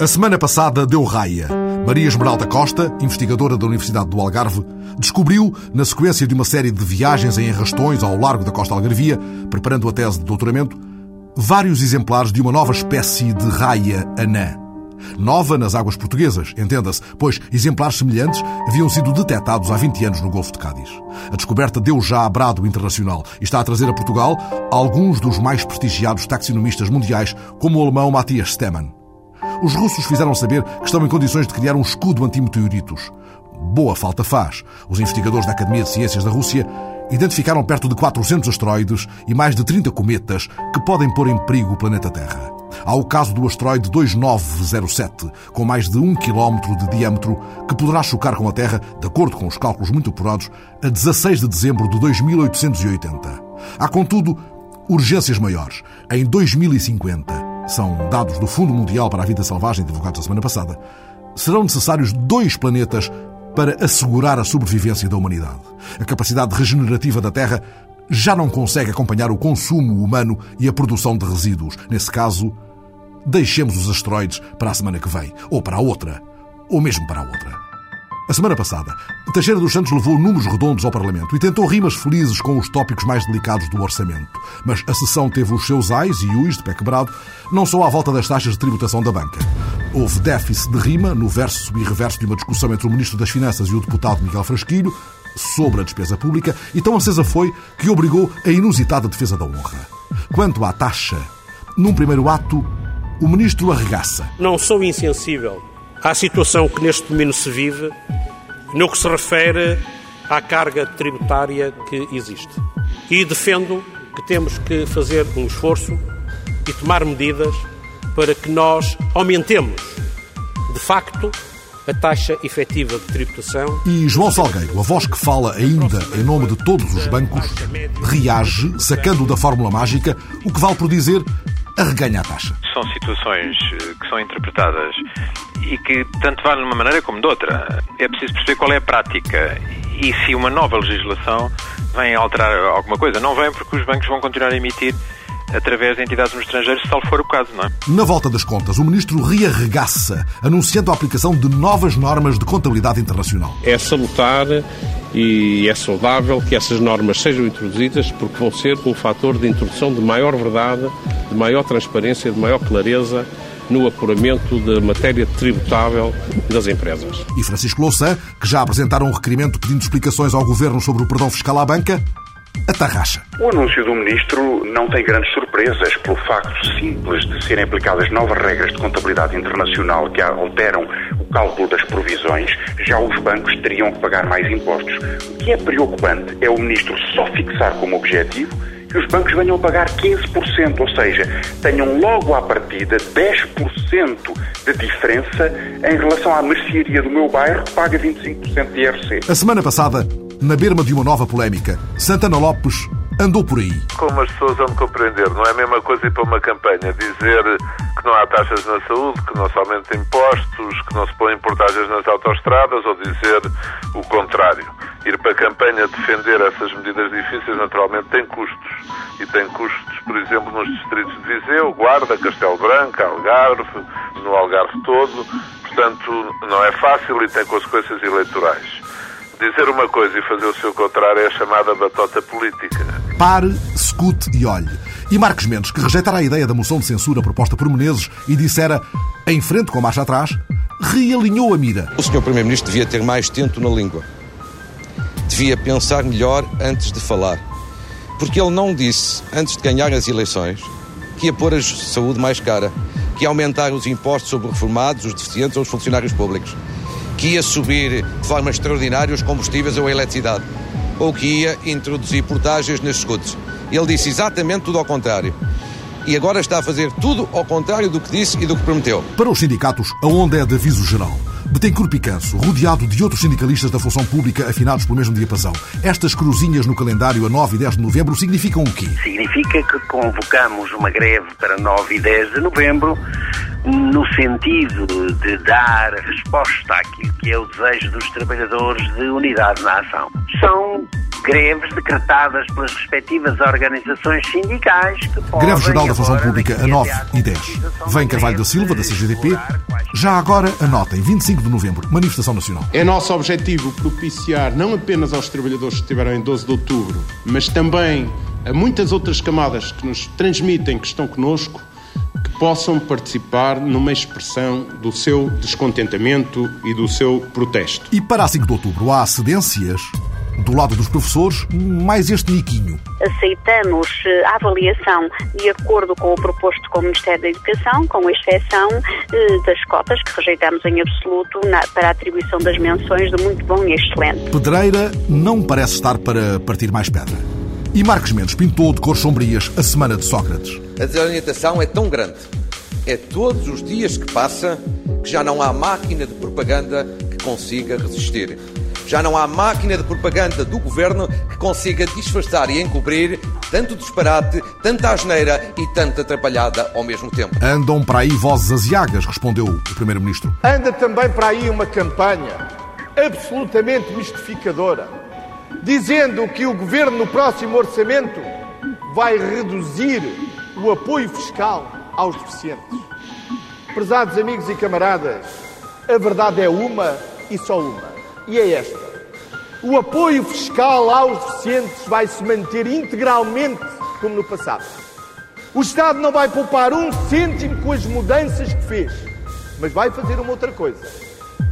A semana passada deu raia. Maria Esmeralda Costa, investigadora da Universidade do Algarve, descobriu, na sequência de uma série de viagens em arrastões ao largo da costa algarvia, preparando a tese de doutoramento, vários exemplares de uma nova espécie de raia anã. Nova nas águas portuguesas, entenda-se, pois exemplares semelhantes haviam sido detectados há 20 anos no Golfo de Cádiz. A descoberta deu já a brado internacional e está a trazer a Portugal alguns dos mais prestigiados taxonomistas mundiais, como o alemão Matthias Stemmann. Os russos fizeram saber que estão em condições de criar um escudo anti-meteoritos. Boa falta faz. Os investigadores da Academia de Ciências da Rússia identificaram perto de 400 asteroides e mais de 30 cometas que podem pôr em perigo o planeta Terra. Há o caso do asteroide 2907, com mais de um quilómetro de diâmetro, que poderá chocar com a Terra, de acordo com os cálculos muito apurados, a 16 de dezembro de 2880. Há, contudo, urgências maiores. Em 2050, são dados do Fundo Mundial para a Vida Selvagem, divulgados a semana passada, serão necessários dois planetas para assegurar a sobrevivência da humanidade. A capacidade regenerativa da Terra já não consegue acompanhar o consumo humano e a produção de resíduos. Nesse caso, deixemos os asteroides para a semana que vem, ou para a outra, ou mesmo para a outra. A semana passada, Teixeira dos Santos levou números redondos ao Parlamento e tentou rimas felizes com os tópicos mais delicados do orçamento. Mas a sessão teve os seus ais e uis de pé quebrado, não só à volta das taxas de tributação da banca. Houve déficit de rima no verso e reverso de uma discussão entre o Ministro das Finanças e o deputado Miguel Frasquilho sobre a despesa pública e tão acesa foi que obrigou a inusitada defesa da honra. Quanto à taxa, num primeiro ato, o Ministro arregaça. Não sou insensível à situação que neste domínio se vive no que se refere à carga tributária que existe. E defendo que temos que fazer um esforço e tomar medidas para que nós aumentemos, de facto, a taxa efetiva de tributação. E João Salgueiro, a voz que fala ainda em nome de todos os bancos, reage, sacando da fórmula mágica, o que vale por dizer arreganha a taxa. São situações eh, que são interpretadas e que tanto vale de uma maneira como de outra. É preciso perceber qual é a prática e se uma nova legislação vem alterar alguma coisa. Não vem porque os bancos vão continuar a emitir através de entidades no estrangeiro, se tal for o caso, não é? Na volta das contas, o ministro rearregaça, anunciando a aplicação de novas normas de contabilidade internacional. É salutar e é saudável que essas normas sejam introduzidas porque vão ser um fator de introdução de maior verdade, de maior transparência, de maior clareza no apuramento da matéria tributável das empresas. E Francisco Louçã, que já apresentaram um requerimento pedindo explicações ao Governo sobre o perdão fiscal à banca, a tarraxa. O anúncio do Ministro não tem grandes surpresas pelo facto simples de serem aplicadas novas regras de contabilidade internacional que alteram o cálculo das provisões, já os bancos teriam que pagar mais impostos. O que é preocupante é o Ministro só fixar como objetivo que os bancos venham a pagar 15%, ou seja, tenham logo à partida 10% de diferença em relação à mercearia do meu bairro que paga 25% de IRC. A semana passada, na berma de uma nova polémica, Santana Lopes andou por aí. Como as pessoas vão compreender, não é a mesma coisa ir para uma campanha dizer que não há taxas na saúde, que não se aumentam impostos, que não se põem portagens nas autoestradas ou dizer o contrário. Ir para a campanha defender essas medidas difíceis naturalmente tem custos. E tem custos, por exemplo, nos distritos de Viseu, Guarda, Castelo Branco, Algarve, no Algarve todo. Portanto, não é fácil e tem consequências eleitorais. Dizer uma coisa e fazer o seu contrário é a chamada batota política. Pare, escute e olhe. E Marcos Mendes, que rejeitara a ideia da moção de censura proposta por Menezes e dissera em frente com marcha atrás, realinhou a mira. O Sr. Primeiro-Ministro devia ter mais tento na língua. Devia pensar melhor antes de falar. Porque ele não disse, antes de ganhar as eleições, que ia pôr a saúde mais cara, que ia aumentar os impostos sobre os reformados, os deficientes ou os funcionários públicos que ia subir de forma extraordinária os combustíveis ou a eletricidade, ou que ia introduzir portagens nesses escudos. Ele disse exatamente tudo ao contrário. E agora está a fazer tudo ao contrário do que disse e do que prometeu. Para os sindicatos, a onda é de aviso geral. Betancourt Picanso, rodeado de outros sindicalistas da função pública afinados pelo mesmo diapasão. Estas cruzinhas no calendário a 9 e 10 de novembro significam o quê? Significa que convocamos uma greve para 9 e 10 de novembro no sentido de dar resposta àquilo que é o desejo dos trabalhadores de unidade na ação. São greves decretadas pelas respectivas organizações sindicais que podem... Greve Geral da Função Pública a 9 e 10. Vem Carvalho da Silva, da CGDP, Já agora, anotem, 25 de novembro, manifestação nacional. É nosso objetivo propiciar não apenas aos trabalhadores que estiveram em 12 de outubro, mas também a muitas outras camadas que nos transmitem que estão conosco, que possam participar numa expressão do seu descontentamento e do seu protesto. E para a 5 de outubro há cedências do lado dos professores, mais este niquinho. Aceitamos eh, a avaliação de acordo com o proposto com o Ministério da Educação, com exceção eh, das cotas, que rejeitamos em absoluto na, para a atribuição das menções de muito bom e excelente. Pedreira não parece estar para partir mais pedra. E Marcos Mendes pintou de cores sombrias a Semana de Sócrates. A desorientação é tão grande, é todos os dias que passa, que já não há máquina de propaganda que consiga resistir. Já não há máquina de propaganda do governo que consiga disfarçar e encobrir tanto disparate, tanta asneira e tanta atrapalhada ao mesmo tempo. Andam para aí vozes asiagas, respondeu o Primeiro-Ministro. Anda também para aí uma campanha absolutamente mistificadora, dizendo que o governo no próximo orçamento vai reduzir o apoio fiscal aos deficientes. Prezados amigos e camaradas, a verdade é uma e só uma e é esta. O apoio fiscal aos deficientes vai se manter integralmente como no passado. O Estado não vai poupar um cêntimo com as mudanças que fez, mas vai fazer uma outra coisa.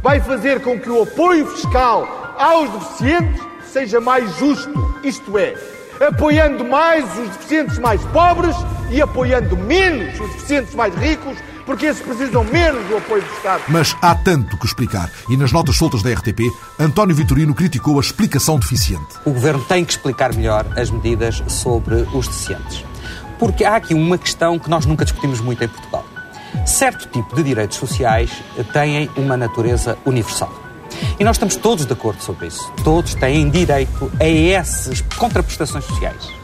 Vai fazer com que o apoio fiscal aos deficientes seja mais justo, isto é, apoiando mais os deficientes mais pobres e apoiando menos os deficientes mais ricos, porque esses precisam menos do apoio do Estado. Mas há tanto que explicar. E nas notas soltas da RTP, António Vitorino criticou a explicação deficiente. O Governo tem que explicar melhor as medidas sobre os deficientes. Porque há aqui uma questão que nós nunca discutimos muito em Portugal. Certo tipo de direitos sociais têm uma natureza universal. E nós estamos todos de acordo sobre isso. Todos têm direito a essas contraprestações sociais.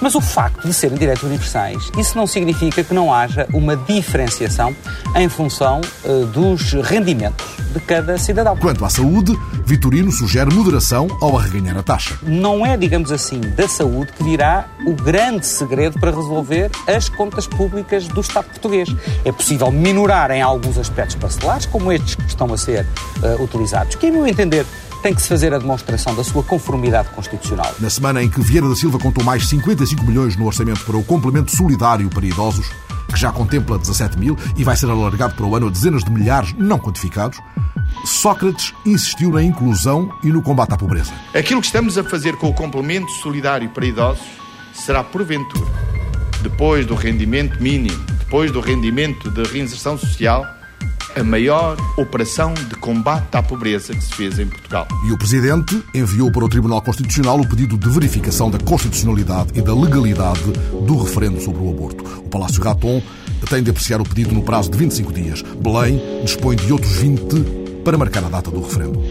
Mas o facto de serem direitos universais, isso não significa que não haja uma diferenciação em função uh, dos rendimentos de cada cidadão. Quanto à saúde, Vitorino sugere moderação ao arreganhar a taxa. Não é, digamos assim, da saúde que virá o grande segredo para resolver as contas públicas do Estado português. É possível minorar em alguns aspectos parcelares, como estes que estão a ser uh, utilizados, que, a meu entender, tem que se fazer a demonstração da sua conformidade constitucional. Na semana em que Vieira da Silva contou mais 55 milhões no orçamento para o complemento solidário para idosos, que já contempla 17 mil e vai ser alargado para o ano a dezenas de milhares não quantificados, Sócrates insistiu na inclusão e no combate à pobreza. Aquilo que estamos a fazer com o complemento solidário para idosos será, porventura, depois do rendimento mínimo, depois do rendimento de reinserção social, a maior operação de combate à pobreza que se fez em Portugal. E o Presidente enviou para o Tribunal Constitucional o pedido de verificação da constitucionalidade e da legalidade do referendo sobre o aborto. O Palácio Raton tem de apreciar o pedido no prazo de 25 dias. Belém dispõe de outros 20 para marcar a data do referendo.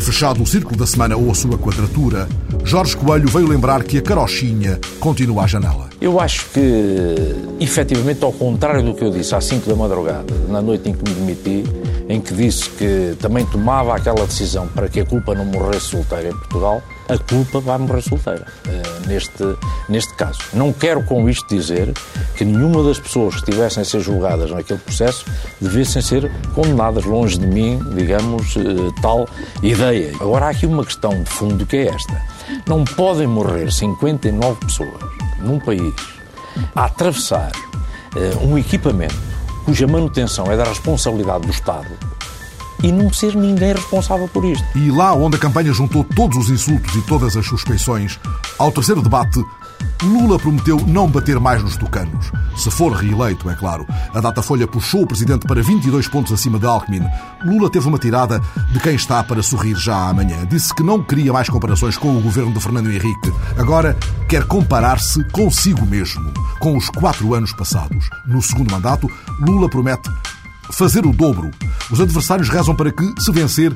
Fechado o círculo da semana ou a sua quadratura, Jorge Coelho veio lembrar que a carochinha continua à janela. Eu acho que, efetivamente, ao contrário do que eu disse às 5 da madrugada, na noite em que me demiti, em que disse que também tomava aquela decisão para que a culpa não morresse solteira em Portugal, a culpa vai morrer solteira uh, neste, neste caso. Não quero com isto dizer que nenhuma das pessoas que estivessem a ser julgadas naquele processo devessem ser condenadas. Longe de mim, digamos, uh, tal ideia. Agora há aqui uma questão de fundo que é esta. Não podem morrer 59 pessoas num país a atravessar uh, um equipamento cuja manutenção é da responsabilidade do Estado e não ser ninguém responsável por isto. E lá onde a campanha juntou todos os insultos e todas as suspeições, ao terceiro debate, Lula prometeu não bater mais nos tucanos. Se for reeleito, é claro. A Datafolha puxou o presidente para 22 pontos acima de Alckmin. Lula teve uma tirada de quem está para sorrir já amanhã. Disse que não queria mais comparações com o governo de Fernando Henrique. Agora quer comparar-se consigo mesmo, com os quatro anos passados. No segundo mandato, Lula promete fazer o dobro. Os adversários rezam para que, se vencer,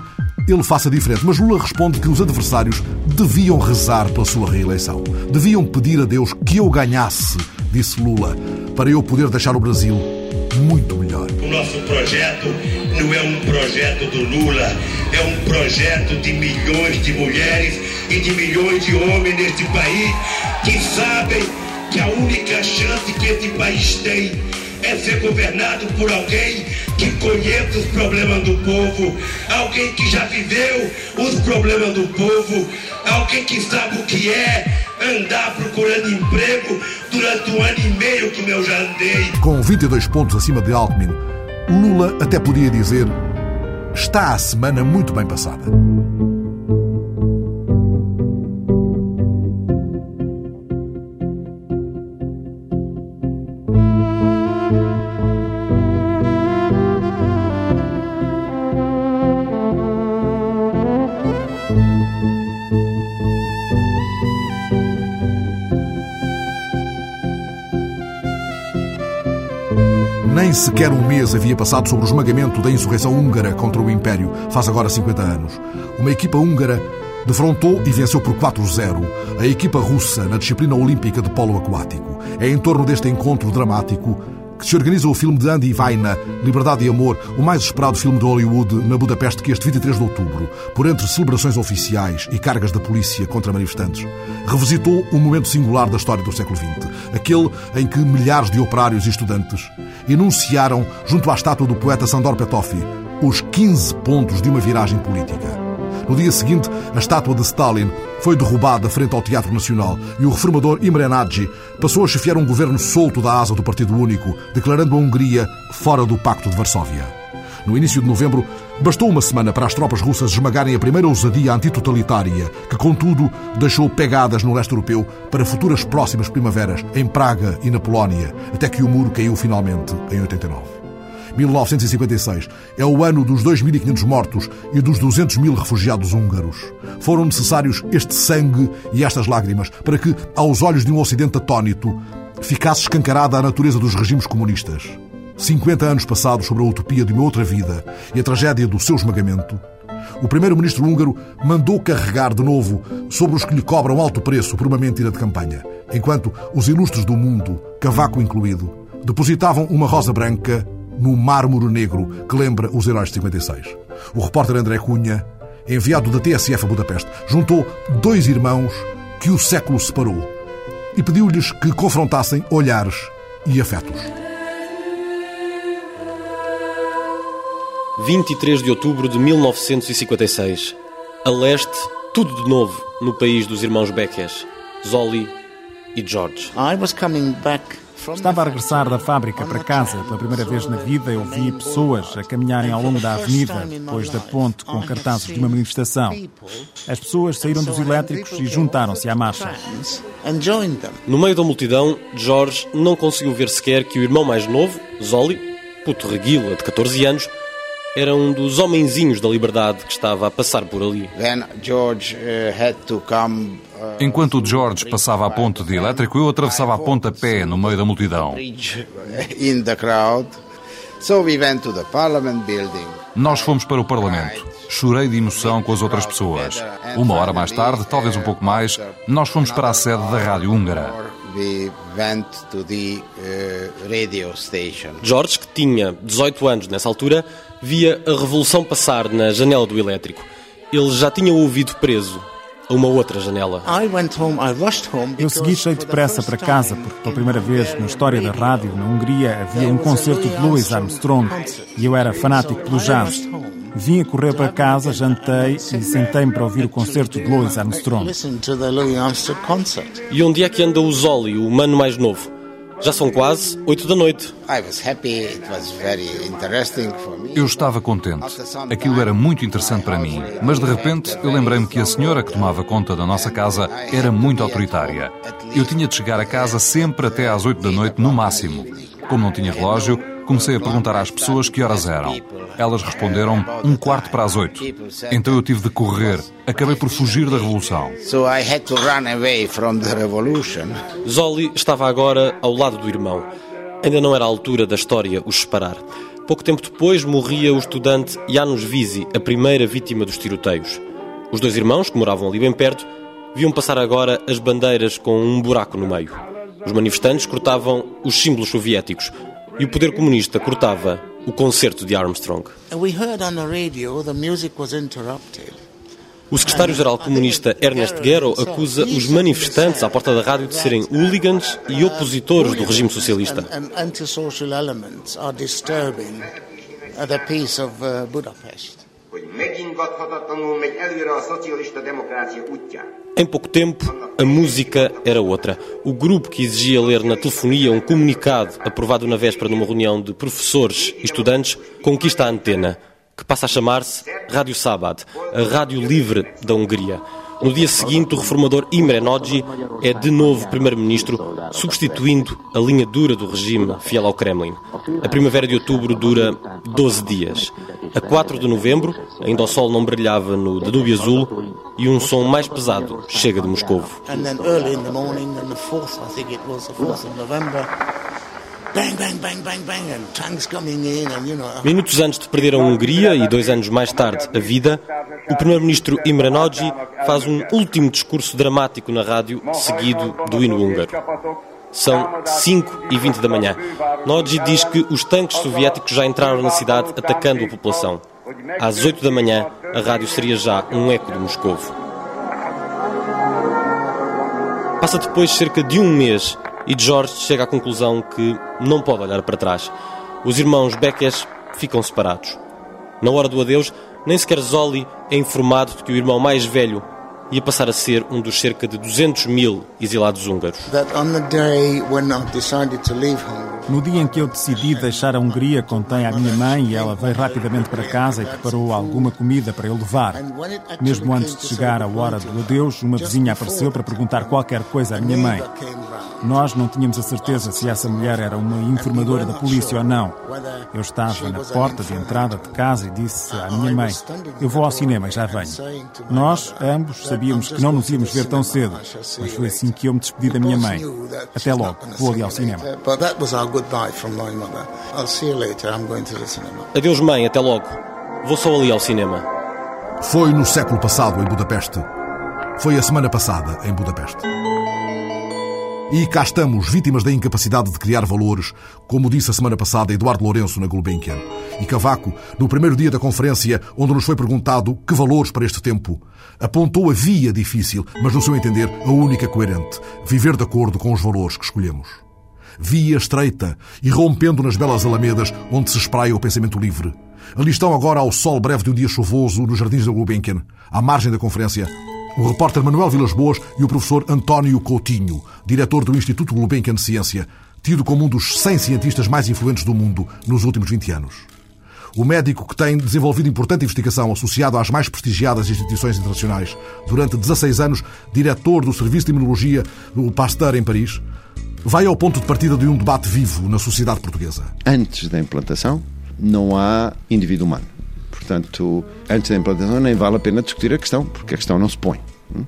ele faça diferente. Mas Lula responde que os adversários deviam rezar pela sua reeleição. Deviam pedir a Deus que eu ganhasse, disse Lula, para eu poder deixar o Brasil muito melhor. O nosso projeto não é um projeto do Lula, é um projeto de milhões de mulheres e de milhões de homens neste país que sabem que a única chance que esse país tem é ser governado por alguém que conheça os problemas do povo, alguém que já viveu os problemas do povo, alguém que sabe o que é andar procurando emprego durante um ano e meio como eu já andei. Com 22 pontos acima de Alckmin, Lula até podia dizer: está a semana muito bem passada. Nem sequer um mês havia passado sobre o esmagamento da insurreição húngara contra o Império, faz agora 50 anos. Uma equipa húngara defrontou e venceu por 4-0 a equipa russa na disciplina olímpica de polo aquático. É em torno deste encontro dramático que se organiza o filme de Andy Vaina, Liberdade e Amor, o mais esperado filme de Hollywood na Budapeste que este 23 de outubro, por entre celebrações oficiais e cargas da polícia contra manifestantes, revisitou um momento singular da história do século XX, aquele em que milhares de operários e estudantes enunciaram, junto à estátua do poeta Sandor Petoffi, os 15 pontos de uma viragem política. No dia seguinte, a estátua de Stalin foi derrubada frente ao Teatro Nacional e o reformador Imre Nagy passou a chefiar um governo solto da asa do Partido Único, declarando a Hungria fora do Pacto de Varsóvia. No início de novembro, bastou uma semana para as tropas russas esmagarem a primeira ousadia antitotalitária, que, contudo, deixou pegadas no leste europeu para futuras próximas primaveras em Praga e na Polónia, até que o muro caiu finalmente em 89. 1956 é o ano dos 2.500 mortos e dos 200 mil refugiados húngaros. Foram necessários este sangue e estas lágrimas para que, aos olhos de um Ocidente atónito, ficasse escancarada a natureza dos regimes comunistas. 50 anos passados sobre a utopia de uma outra vida e a tragédia do seu esmagamento, o primeiro-ministro húngaro mandou carregar de novo sobre os que lhe cobram alto preço por uma mentira de campanha, enquanto os ilustres do mundo, Cavaco incluído, depositavam uma rosa branca no mármore negro que lembra os heróis de 56. O repórter André Cunha, enviado da TSF a Budapeste, juntou dois irmãos que o século separou e pediu-lhes que confrontassem olhares e afetos. 23 de outubro de 1956. A leste, tudo de novo no país dos irmãos Beckers, Zoli e George. Estava a regressar da fábrica para casa. Pela primeira vez na vida, eu vi pessoas a caminharem ao longo da avenida, depois da ponte, com cartazes de uma manifestação. As pessoas saíram dos elétricos e juntaram-se à marcha. No meio da multidão, George não conseguiu ver sequer que o irmão mais novo, Zoli, puto reguila de 14 anos, era um dos homenzinhos da liberdade que estava a passar por ali. Enquanto o George passava a ponte de elétrico, eu atravessava a ponte a pé no meio da multidão. Nós fomos para o Parlamento. Chorei de emoção com as outras pessoas. Uma hora mais tarde, talvez um pouco mais, nós fomos para a sede da Rádio Húngara. George, que tinha 18 anos nessa altura, via a revolução passar na janela do elétrico. Ele já tinha ouvido preso a uma outra janela. Eu segui cheio de pressa para casa, porque pela primeira vez na história da rádio, na Hungria, havia um concerto de Louis Armstrong e eu era fanático pelo jazz. Vim a correr para casa, jantei e sentei-me para ouvir o concerto de Louis Armstrong. E onde é que anda o Zoli, o mano mais novo? Já são quase oito da noite. Eu estava contente. Aquilo era muito interessante para mim. Mas de repente eu lembrei-me que a senhora que tomava conta da nossa casa era muito autoritária. Eu tinha de chegar a casa sempre até às oito da noite, no máximo. Como não tinha relógio, comecei a perguntar às pessoas que horas eram. Elas responderam um quarto para as oito. Então eu tive de correr. Acabei por fugir da revolução. Zoli estava agora ao lado do irmão. Ainda não era a altura da história os separar. Pouco tempo depois morria o estudante Janusz Visi, a primeira vítima dos tiroteios. Os dois irmãos, que moravam ali bem perto, viam passar agora as bandeiras com um buraco no meio. Os manifestantes cortavam os símbolos soviéticos e o poder comunista cortava o concerto de Armstrong. O secretário-geral comunista Ernest Guerro acusa os manifestantes à porta da rádio de serem hooligans e opositores do regime socialista. Em pouco tempo, a música era outra. O grupo que exigia ler na telefonia um comunicado aprovado na véspera numa reunião de professores e estudantes conquista a antena que passa a chamar-se Rádio Sabad, a rádio livre da Hungria. No dia seguinte, o reformador Imre Nagy é de novo primeiro-ministro, substituindo a linha dura do regime fiel ao Kremlin. A primavera de outubro dura 12 dias. A 4 de novembro, ainda o sol não brilhava no Danúbio Azul e um som mais pesado chega de Moscou. Minutos antes de perder a Hungria e dois anos mais tarde a vida, o primeiro-ministro Imre Nagy faz um último discurso dramático na rádio, seguido do hino húngaro. São 5 e 20 da manhã. Nagy diz que os tanques soviéticos já entraram na cidade atacando a população. Às 8 da manhã, a rádio seria já um eco de Moscou. Passa depois cerca de um mês e George chega à conclusão que não pode olhar para trás. Os irmãos Beckes ficam separados. Na hora do adeus, nem sequer Zoli é informado de que o irmão mais velho ia passar a ser um dos cerca de 200 mil exilados húngaros. No dia em que eu decidi deixar a Hungria, contei à minha mãe e ela veio rapidamente para casa e preparou alguma comida para eu levar. Mesmo antes de chegar a hora do adeus, uma vizinha apareceu para perguntar qualquer coisa à minha mãe. Nós não tínhamos a certeza se essa mulher era uma informadora da polícia ou não. Eu estava na porta de entrada de casa e disse à minha mãe: Eu vou ao cinema e já venho. Nós, ambos, sabíamos que não nos íamos ver tão cedo, mas foi assim que eu me despedi da minha mãe. Até logo, vou ali ao cinema. Adeus, mãe, até logo. Vou só ali ao cinema. Foi no século passado em Budapeste. Foi a semana passada em Budapeste. E cá estamos, vítimas da incapacidade de criar valores, como disse a semana passada Eduardo Lourenço na Gulbenkian. E Cavaco, no primeiro dia da conferência, onde nos foi perguntado que valores para este tempo, apontou a via difícil, mas no seu entender a única coerente, viver de acordo com os valores que escolhemos. Via estreita, irrompendo nas belas alamedas onde se espraia o pensamento livre. Ali estão agora ao sol breve de um dia chuvoso nos jardins da Gulbenkian, à margem da conferência, o repórter Manuel Vilas Boas e o professor António Coutinho, diretor do Instituto Gulbenkian de Ciência, tido como um dos 100 cientistas mais influentes do mundo nos últimos 20 anos. O médico que tem desenvolvido importante investigação associado às mais prestigiadas instituições internacionais, durante 16 anos, diretor do Serviço de Imunologia do Pasteur em Paris, vai ao ponto de partida de um debate vivo na sociedade portuguesa. Antes da implantação, não há indivíduo humano. Portanto, antes da implantação nem vale a pena discutir a questão, porque a questão não se põe. Hum?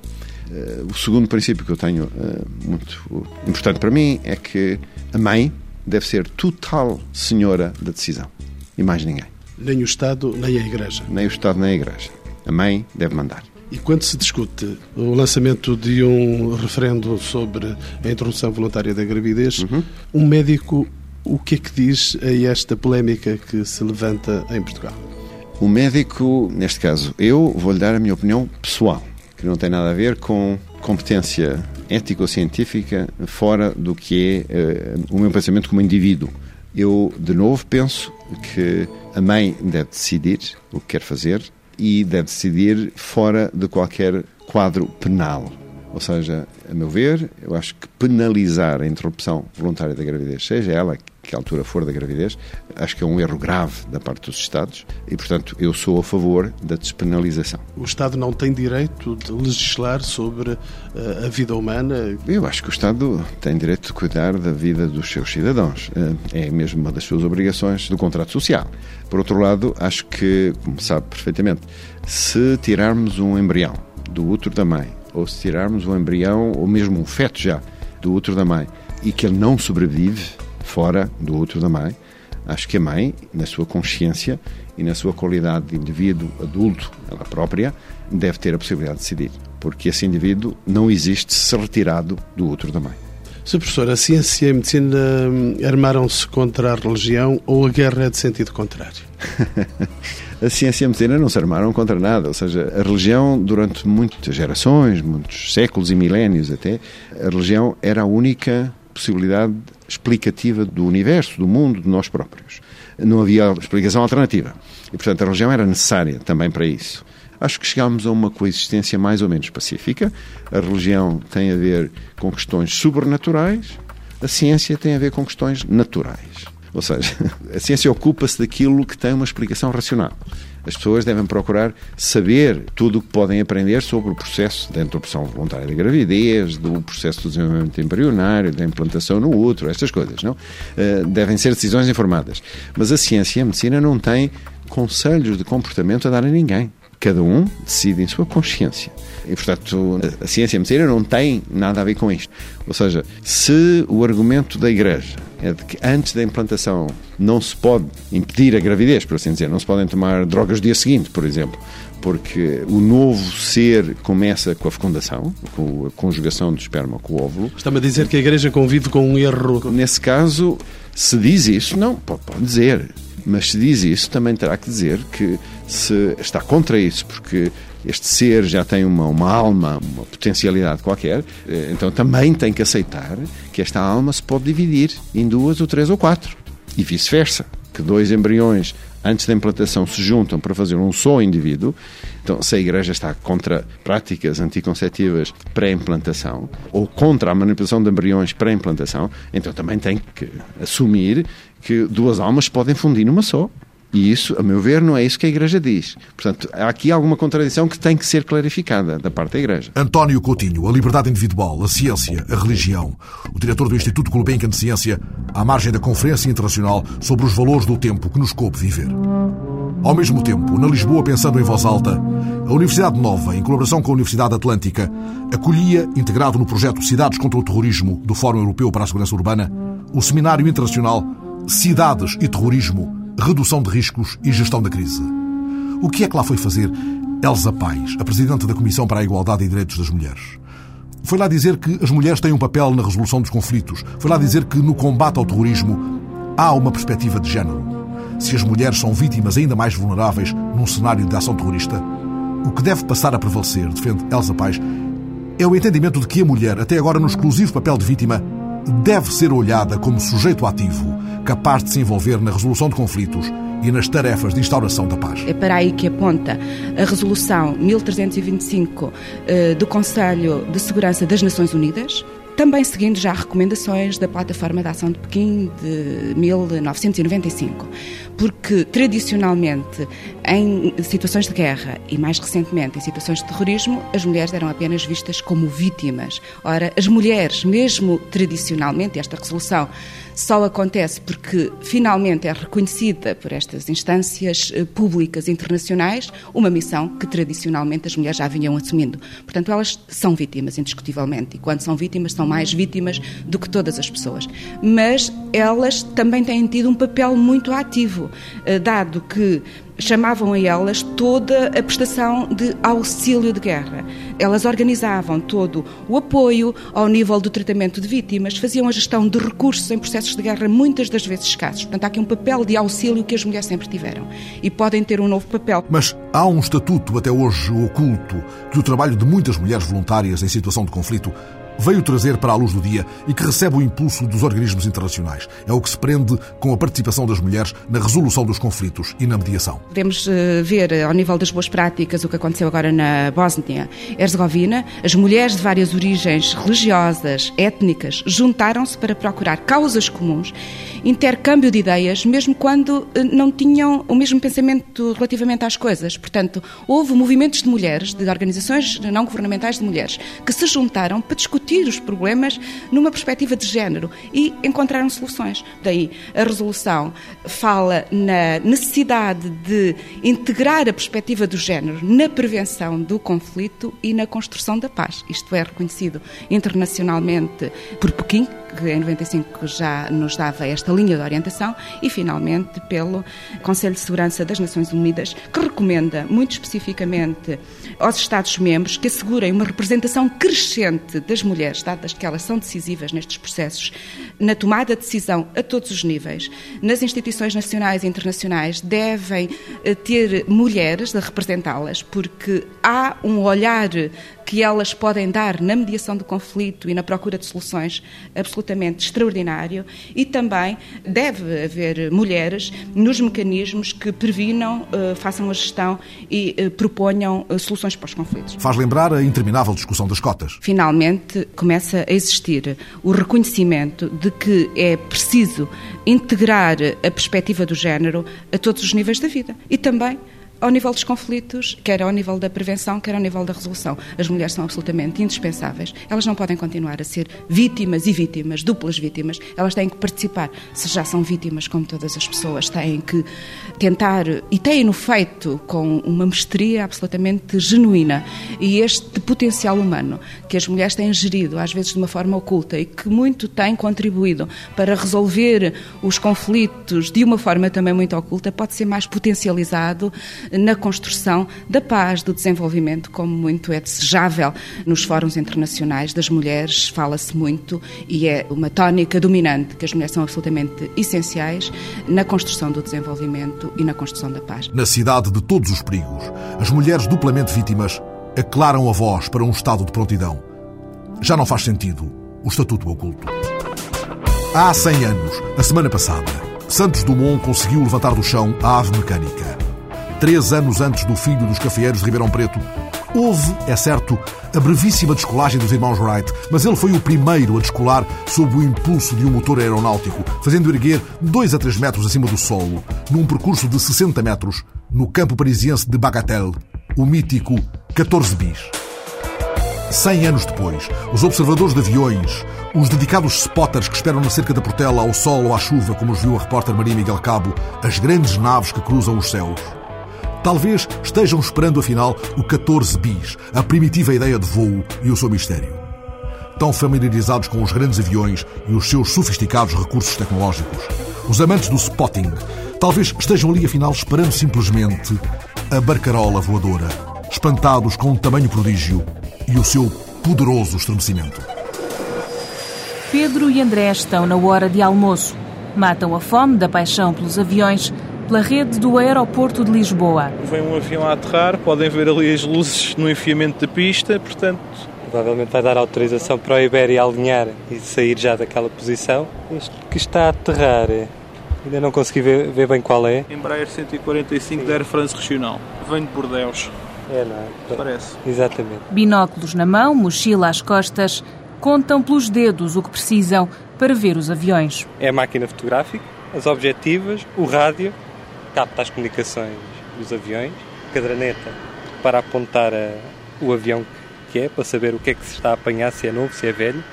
Eh, o segundo princípio que eu tenho eh, muito importante para mim é que a mãe deve ser total senhora da decisão e mais ninguém. Nem o Estado, nem a Igreja. Nem o Estado, nem a Igreja. A mãe deve mandar. E quando se discute o lançamento de um referendo sobre a interrupção voluntária da gravidez, uhum. um médico o que é que diz a esta polémica que se levanta em Portugal? O médico, neste caso, eu vou-lhe dar a minha opinião pessoal, que não tem nada a ver com competência ético-científica fora do que é uh, o meu pensamento como indivíduo. Eu, de novo, penso que a mãe deve decidir o que quer fazer e deve decidir fora de qualquer quadro penal. Ou seja, a meu ver, eu acho que penalizar a interrupção voluntária da gravidez, seja ela que altura for da gravidez, acho que é um erro grave da parte dos Estados e, portanto, eu sou a favor da despenalização. O Estado não tem direito de legislar sobre eh, a vida humana? Eu acho que o Estado tem direito de cuidar da vida dos seus cidadãos. Eh, é mesmo uma das suas obrigações do contrato social. Por outro lado, acho que, como sabe perfeitamente, se tirarmos um embrião do útero da mãe ou se tirarmos um embrião, ou mesmo um feto já, do útero da mãe, e que ele não sobrevive fora do útero da mãe, acho que a mãe, na sua consciência e na sua qualidade de indivíduo adulto, ela própria, deve ter a possibilidade de decidir. Porque esse indivíduo não existe se retirado do útero da mãe. Sr. Professor, a ciência e a medicina hum, armaram-se contra a religião ou a guerra é de sentido contrário? a ciência e a medicina não se armaram contra nada, ou seja, a religião durante muitas gerações, muitos séculos e milénios até, a religião era a única possibilidade explicativa do universo, do mundo, de nós próprios. Não havia explicação alternativa. E, portanto, a religião era necessária também para isso. Acho que chegámos a uma coexistência mais ou menos pacífica. A religião tem a ver com questões sobrenaturais, a ciência tem a ver com questões naturais. Ou seja, a ciência ocupa-se daquilo que tem uma explicação racional. As pessoas devem procurar saber tudo o que podem aprender sobre o processo da interrupção voluntária da gravidez, do processo do desenvolvimento embrionário, da implantação no útero, estas coisas, não? Uh, devem ser decisões informadas. Mas a ciência e a medicina não têm conselhos de comportamento a dar a ninguém. Cada um decide em sua consciência. E, portanto, a ciência medicina não têm nada a ver com isto. Ou seja, se o argumento da Igreja é de que antes da implantação não se pode impedir a gravidez, por assim dizer, não se podem tomar drogas no dia seguinte, por exemplo, porque o novo ser começa com a fecundação, com a conjugação do esperma com o óvulo. Está-me a dizer que a Igreja convive com um erro. Nesse caso, se diz isso, não, pode dizer. Mas se diz isso, também terá que dizer que se está contra isso, porque este ser já tem uma, uma alma, uma potencialidade qualquer, eh, então também tem que aceitar que esta alma se pode dividir em duas ou três ou quatro. E vice-versa, que dois embriões antes da implantação se juntam para fazer um só indivíduo. Então, se a Igreja está contra práticas anticonceptivas pré-implantação ou contra a manipulação de embriões pré-implantação, então também tem que assumir que duas almas podem fundir numa só. E isso, a meu ver, não é isso que a Igreja diz. Portanto, há aqui alguma contradição que tem que ser clarificada da parte da Igreja. António Coutinho, a liberdade individual, a ciência, a religião. O diretor do Instituto Gulbenkian de Ciência, à margem da Conferência Internacional sobre os Valores do Tempo que nos coube viver. Ao mesmo tempo, na Lisboa Pensando em Voz Alta, a Universidade Nova, em colaboração com a Universidade Atlântica, acolhia, integrado no projeto Cidades contra o Terrorismo do Fórum Europeu para a Segurança Urbana, o Seminário Internacional Cidades e Terrorismo redução de riscos e gestão da crise. O que é que lá foi fazer Elsa Paes, a Presidente da Comissão para a Igualdade e Direitos das Mulheres? Foi lá dizer que as mulheres têm um papel na resolução dos conflitos. Foi lá dizer que no combate ao terrorismo há uma perspectiva de género. Se as mulheres são vítimas ainda mais vulneráveis num cenário de ação terrorista, o que deve passar a prevalecer, defende Elsa Paes, é o entendimento de que a mulher, até agora no exclusivo papel de vítima, deve ser olhada como sujeito ativo, capaz de se envolver na resolução de conflitos e nas tarefas de instauração da paz. É para aí que aponta a resolução 1325 eh, do Conselho de Segurança das Nações Unidas, também seguindo já recomendações da Plataforma de Ação de Pequim de 1995 porque tradicionalmente em situações de guerra e mais recentemente em situações de terrorismo, as mulheres eram apenas vistas como vítimas. Ora, as mulheres, mesmo tradicionalmente, esta resolução só acontece porque finalmente é reconhecida por estas instâncias eh, públicas internacionais uma missão que tradicionalmente as mulheres já vinham assumindo. Portanto, elas são vítimas, indiscutivelmente, e quando são vítimas, são mais vítimas do que todas as pessoas. Mas elas também têm tido um papel muito ativo, eh, dado que chamavam a elas toda a prestação de auxílio de guerra. Elas organizavam todo o apoio ao nível do tratamento de vítimas, faziam a gestão de recursos em processos de guerra muitas das vezes escassos. Portanto, há aqui um papel de auxílio que as mulheres sempre tiveram e podem ter um novo papel. Mas há um estatuto até hoje oculto que o trabalho de muitas mulheres voluntárias em situação de conflito veio trazer para a luz do dia e que recebe o impulso dos organismos internacionais. É o que se prende com a participação das mulheres na resolução dos conflitos e na mediação. Podemos eh, ver, eh, ao nível das boas práticas, o que aconteceu agora na Bósnia-Herzegovina. As mulheres de várias origens religiosas, étnicas, juntaram-se para procurar causas comuns, intercâmbio de ideias, mesmo quando eh, não tinham o mesmo pensamento relativamente às coisas. Portanto, houve movimentos de mulheres, de organizações não governamentais de mulheres, que se juntaram para discutir discutir os problemas numa perspectiva de género e encontraram soluções. Daí a resolução fala na necessidade de integrar a perspectiva do género na prevenção do conflito e na construção da paz. Isto é reconhecido internacionalmente por Pequim, que em 95 já nos dava esta linha de orientação, e finalmente pelo Conselho de Segurança das Nações Unidas, que recomenda muito especificamente aos Estados-membros que assegurem uma representação crescente das mulheres, dadas que elas são decisivas nestes processos, na tomada de decisão a todos os níveis. Nas instituições nacionais e internacionais devem eh, ter mulheres a representá-las, porque há um olhar que elas podem dar na mediação do conflito e na procura de soluções absolutamente extraordinário e também deve haver mulheres nos mecanismos que previnam, eh, façam a gestão e eh, proponham eh, soluções para os conflitos. Faz lembrar a interminável discussão das cotas. Finalmente começa a existir o reconhecimento de que é preciso integrar a perspectiva do género a todos os níveis da vida e também ao nível dos conflitos, quer ao nível da prevenção, quer ao nível da resolução. As mulheres são absolutamente indispensáveis. Elas não podem continuar a ser vítimas e vítimas, duplas vítimas. Elas têm que participar. Se já são vítimas, como todas as pessoas, têm que tentar, e têm-no feito com uma mestria absolutamente genuína. E este potencial humano que as mulheres têm gerido, às vezes de uma forma oculta, e que muito tem contribuído para resolver os conflitos de uma forma também muito oculta, pode ser mais potencializado na construção da paz, do desenvolvimento, como muito é desejável nos fóruns internacionais das mulheres, fala-se muito e é uma tónica dominante que as mulheres são absolutamente essenciais na construção do desenvolvimento e na construção da paz. Na cidade de todos os perigos, as mulheres duplamente vítimas aclaram a voz para um estado de prontidão. Já não faz sentido o estatuto oculto. Há 100 anos, a semana passada, Santos Dumont conseguiu levantar do chão a ave mecânica três anos antes do filho dos cafeeiros de Ribeirão Preto. Houve, é certo, a brevíssima descolagem dos irmãos Wright, mas ele foi o primeiro a descolar sob o impulso de um motor aeronáutico, fazendo erguer 2 a 3 metros acima do solo, num percurso de 60 metros, no campo parisiense de Bagatelle, o mítico 14 bis. Cem anos depois, os observadores de aviões, os dedicados spotters que esperam na cerca da Portela ao sol ou à chuva, como os viu a repórter Maria Miguel Cabo, as grandes naves que cruzam os céus, Talvez estejam esperando afinal o 14 bis, a primitiva ideia de voo e o seu mistério. Tão familiarizados com os grandes aviões e os seus sofisticados recursos tecnológicos, os amantes do spotting talvez estejam ali afinal esperando simplesmente a barcarola voadora, espantados com o tamanho prodígio e o seu poderoso estremecimento. Pedro e André estão na hora de almoço. Matam a fome da paixão pelos aviões pela rede do aeroporto de Lisboa. Vem um avião a aterrar, podem ver ali as luzes no enfiamento da pista, portanto... Provavelmente vai dar autorização para o Iberia alinhar e sair já daquela posição. Este que está a aterrar, ainda não consegui ver, ver bem qual é. Embraer 145 da Air France Regional. Vem de Bordeus. É, não é? Parece. Exatamente. Binóculos na mão, mochila às costas, contam pelos dedos o que precisam para ver os aviões. É a máquina fotográfica, as objetivas, o rádio capta as comunicações dos aviões, caderneta para apontar a, o avião que é, para saber o que é que se está a apanhar, se é novo, se é velho.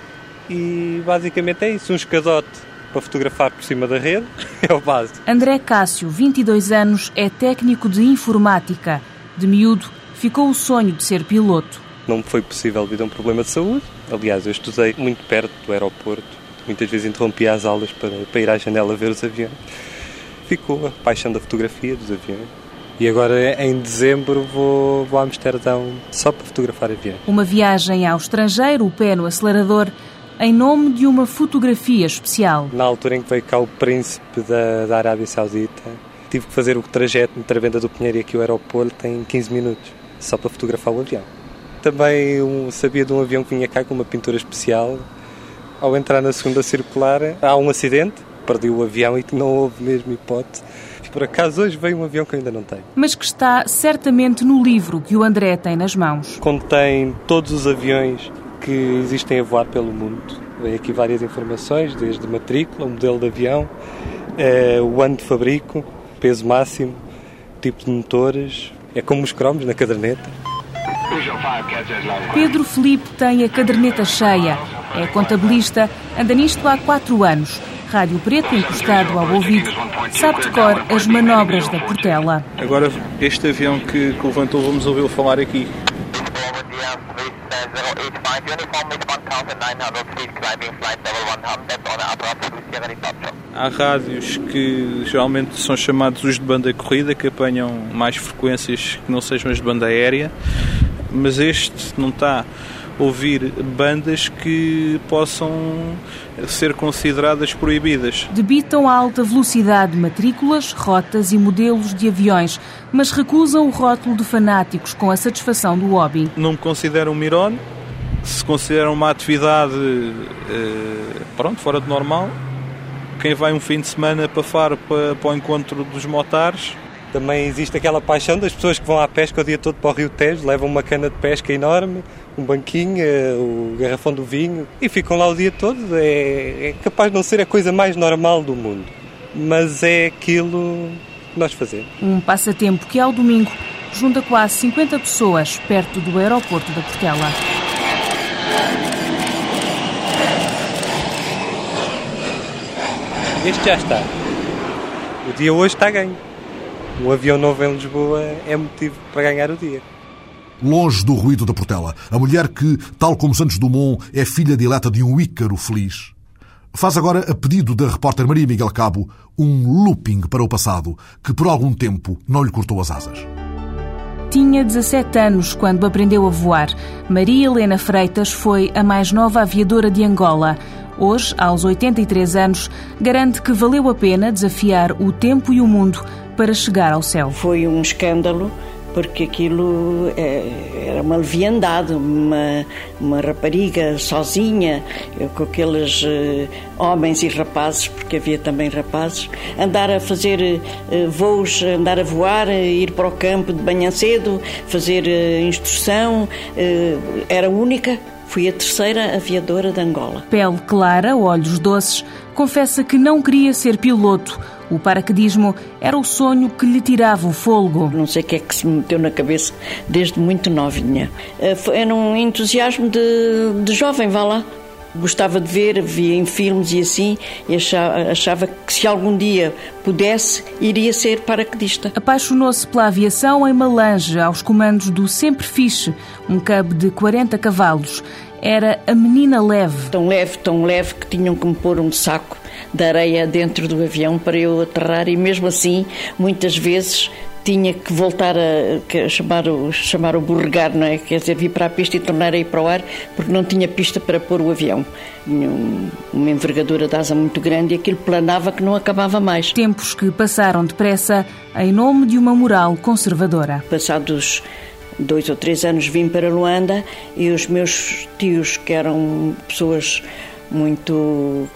E basicamente é isso, um escadote para fotografar por cima da rede, é o básico. André Cássio, 22 anos, é técnico de informática. De miúdo, ficou o sonho de ser piloto. Não me foi possível devido a um problema de saúde. Aliás, eu estudei muito perto do aeroporto. Muitas vezes interrompia as aulas para, para ir à janela ver os aviões ficou a paixão da fotografia dos aviões. E agora, em dezembro, vou, vou a Amsterdão só para fotografar aviões. Uma viagem ao estrangeiro, o pé no acelerador, em nome de uma fotografia especial. Na altura em que veio cá o príncipe da, da Arábia Saudita, tive que fazer o trajeto entre a Venda do Pinheiro e aqui o aeroporto em 15 minutos, só para fotografar o avião. Também um, sabia de um avião que vinha cá com uma pintura especial. Ao entrar na segunda circular, há um acidente, perdi o avião e que não houve mesmo hipótese. Por acaso hoje veio um avião que eu ainda não tenho. Mas que está certamente no livro que o André tem nas mãos. Contém todos os aviões que existem a voar pelo mundo. Vem aqui várias informações, desde matrícula, o modelo de avião, eh, o ano de fabrico, peso máximo, tipo de motores. É como os cromos na caderneta. Pedro Felipe tem a caderneta cheia. É contabilista, anda nisto há quatro anos rádio preto encostado ao ouvido, sabe de cor as manobras da Portela. Agora, este avião que, que levantou, vamos ouvi-lo falar aqui. Há rádios que geralmente são chamados os de banda corrida, que apanham mais frequências que não sejam as de banda aérea, mas este não está a ouvir bandas que possam ser consideradas proibidas. Debitam a alta velocidade matrículas, rotas e modelos de aviões, mas recusam o rótulo de fanáticos com a satisfação do hobby. Não me consideram um mirone, se consideram uma atividade eh, pronto, fora de normal, quem vai um fim de semana para Faro para, para o encontro dos motares. Também existe aquela paixão das pessoas que vão à pesca o dia todo para o Rio Tejo, levam uma cana de pesca enorme, um banquinho, o garrafão do vinho e ficam lá o dia todo. É, é capaz de não ser a coisa mais normal do mundo, mas é aquilo que nós fazemos. Um passatempo que ao domingo junta quase 50 pessoas perto do aeroporto da Portela. Este já está. O dia hoje está ganho. Um avião novo em Lisboa é motivo para ganhar o dia. Longe do ruído da Portela, a mulher que, tal como Santos Dumont, é filha dileta de um ícaro feliz, faz agora, a pedido da repórter Maria Miguel Cabo, um looping para o passado que por algum tempo não lhe cortou as asas. Tinha 17 anos quando aprendeu a voar. Maria Helena Freitas foi a mais nova aviadora de Angola. Hoje, aos 83 anos, garante que valeu a pena desafiar o tempo e o mundo para chegar ao céu. Foi um escândalo porque aquilo é, era uma leviandade, uma, uma rapariga sozinha, com aqueles uh, homens e rapazes, porque havia também rapazes, andar a fazer voos, andar a voar, ir para o campo de manhã cedo, fazer instrução, era única. Fui a terceira aviadora de Angola. Pele clara, olhos doces, confessa que não queria ser piloto o paraquedismo era o sonho que lhe tirava o fôlego. Não sei o que é que se me meteu na cabeça desde muito novinha. Eh, era um entusiasmo de, de jovem, vá lá. Gostava de ver, via em filmes e assim, e achava, achava que se algum dia pudesse, iria ser paraquedista. Apaixonou-se pela aviação em Malange, aos comandos do Sempre Fiche, um cabo de 40 cavalos. Era a menina leve. Tão leve, tão leve que tinham que me pôr um saco de areia dentro do avião para eu aterrar e mesmo assim, muitas vezes tinha que voltar a, chamar, o, chamar o borregar, não é? Quer dizer, vir para a pista e tornar a ir para o ar, porque não tinha pista para pôr o avião. uma envergadura de asa muito grande e aquilo planava que não acabava mais. Tempos que passaram depressa em nome de uma moral conservadora. Passados dois ou três anos vim para Luanda e os meus tios, que eram pessoas muito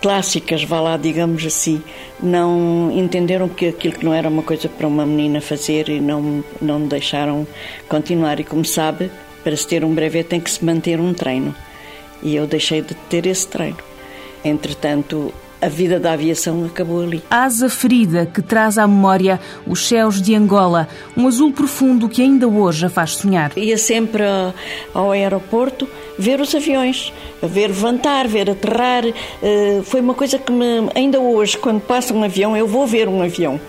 clássicas, vá lá, digamos assim, não entenderam que aquilo que não era uma coisa para uma menina fazer e não, não me deixaram continuar. E como sabe, para se ter um brevet tem que se manter um treino. E eu deixei de ter esse treino. Entretanto, a vida da aviação acabou ali. Asa ferida que traz à memória os céus de Angola, um azul profundo que ainda hoje a faz sonhar. Ia sempre ao aeroporto ver os aviões, ver levantar, ver aterrar. Eh, foi uma coisa que me, ainda hoje, quando passa um avião, eu vou ver um avião.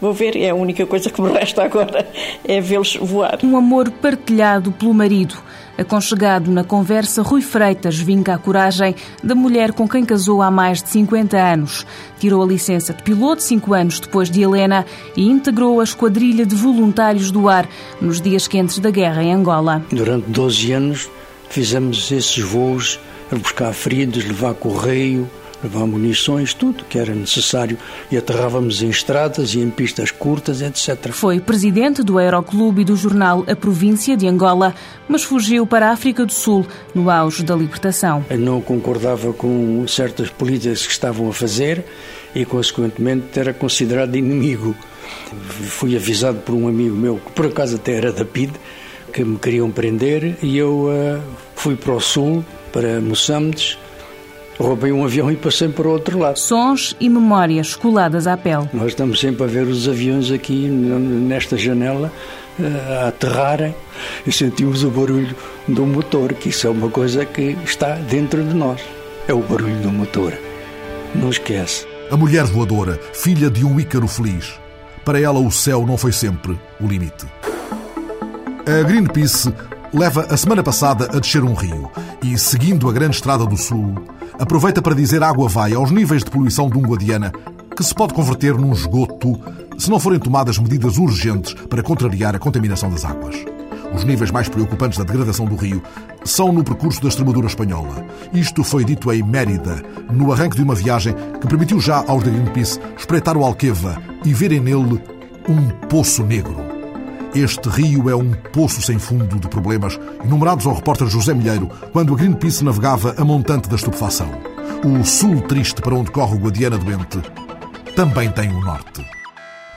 Vou ver, é a única coisa que me resta agora, é vê-los voar. Um amor partilhado pelo marido. Aconchegado na conversa, Rui Freitas vinca a coragem da mulher com quem casou há mais de 50 anos. Tirou a licença de piloto cinco anos depois de Helena e integrou a esquadrilha de voluntários do ar nos dias quentes da guerra em Angola. Durante 12 anos fizemos esses voos a buscar feridos, levar correio, levar munições, tudo que era necessário e aterrávamos em estradas e em pistas curtas, etc. Foi presidente do Aeroclube e do jornal A Província de Angola, mas fugiu para a África do Sul no auge da libertação. Eu não concordava com certas políticas que estavam a fazer e, consequentemente, era considerado inimigo. Fui avisado por um amigo meu, que por acaso até era da PID, que me queriam prender e eu uh, fui para o sul, para Moçambique, roubei um avião e passei para o outro lado. Sons e memórias coladas à pele. Nós estamos sempre a ver os aviões aqui nesta janela uh, a aterrarem e sentimos o barulho do motor, que isso é uma coisa que está dentro de nós. É o barulho do motor. Não esquece. A mulher voadora, filha de um ícaro feliz. Para ela, o céu não foi sempre o limite. A Greenpeace leva a semana passada a descer um rio e, seguindo a grande estrada do sul, aproveita para dizer água vai aos níveis de poluição de um Guadiana que se pode converter num esgoto se não forem tomadas medidas urgentes para contrariar a contaminação das águas. Os níveis mais preocupantes da degradação do rio são no percurso da Extremadura espanhola. Isto foi dito em Mérida, no arranque de uma viagem que permitiu já aos da Greenpeace espreitar o Alqueva e verem nele um poço negro. Este rio é um poço sem fundo de problemas, enumerados ao repórter José Milheiro quando a Greenpeace navegava a montante da estupefação. O sul triste para onde corre o Guadiana doente também tem o norte.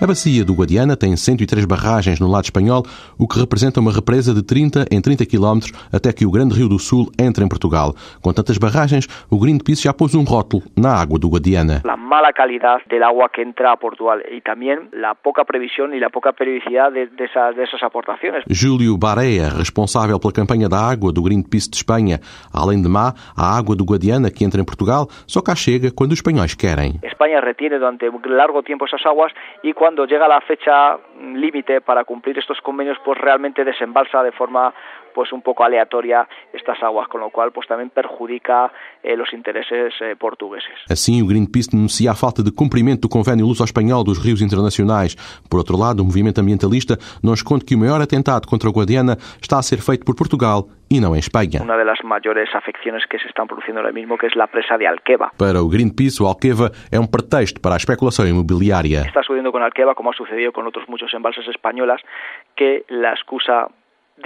A bacia do Guadiana tem 103 barragens no lado espanhol, o que representa uma represa de 30 em 30 km até que o Grande Rio do Sul entre em Portugal. Com tantas barragens, o Greenpeace já pôs um rótulo na água do Guadiana. A mala qualidade do água que entra a Portugal e também a pouca previsão e a pouca periodicidade dessas, dessas aportações. Júlio Barea, responsável pela campanha da água do Greenpeace de Espanha. Além de má, a água do Guadiana que entra em Portugal só cá chega quando os espanhóis querem. Espanha retiene durante largo tempo essas águas e quando cuando llega la fecha límite para cumplir estos convenios, pues realmente desembalsa de forma pues un poco aleatoria estas aguas, con lo cual pues también perjudica eh, los intereses eh, portugueses. Assim, o Greenpeace denuncia a falta de cumprimento do convênio luso-espanhol dos rios internacionais. Por outro lado, o movimento ambientalista não esconde que o maior atentado contra o Guadiana está a ser feito por Portugal e não em Espanha. Uma das maiores afecções que se estão produzindo agora mesmo, que é a presa de Alqueva. Para o Greenpeace, o Alqueva é um pretexto para a especulação imobiliária. Está sucediendo com Alqueva, como ha sucedido com outros muitos embalses espanholas, que a excusa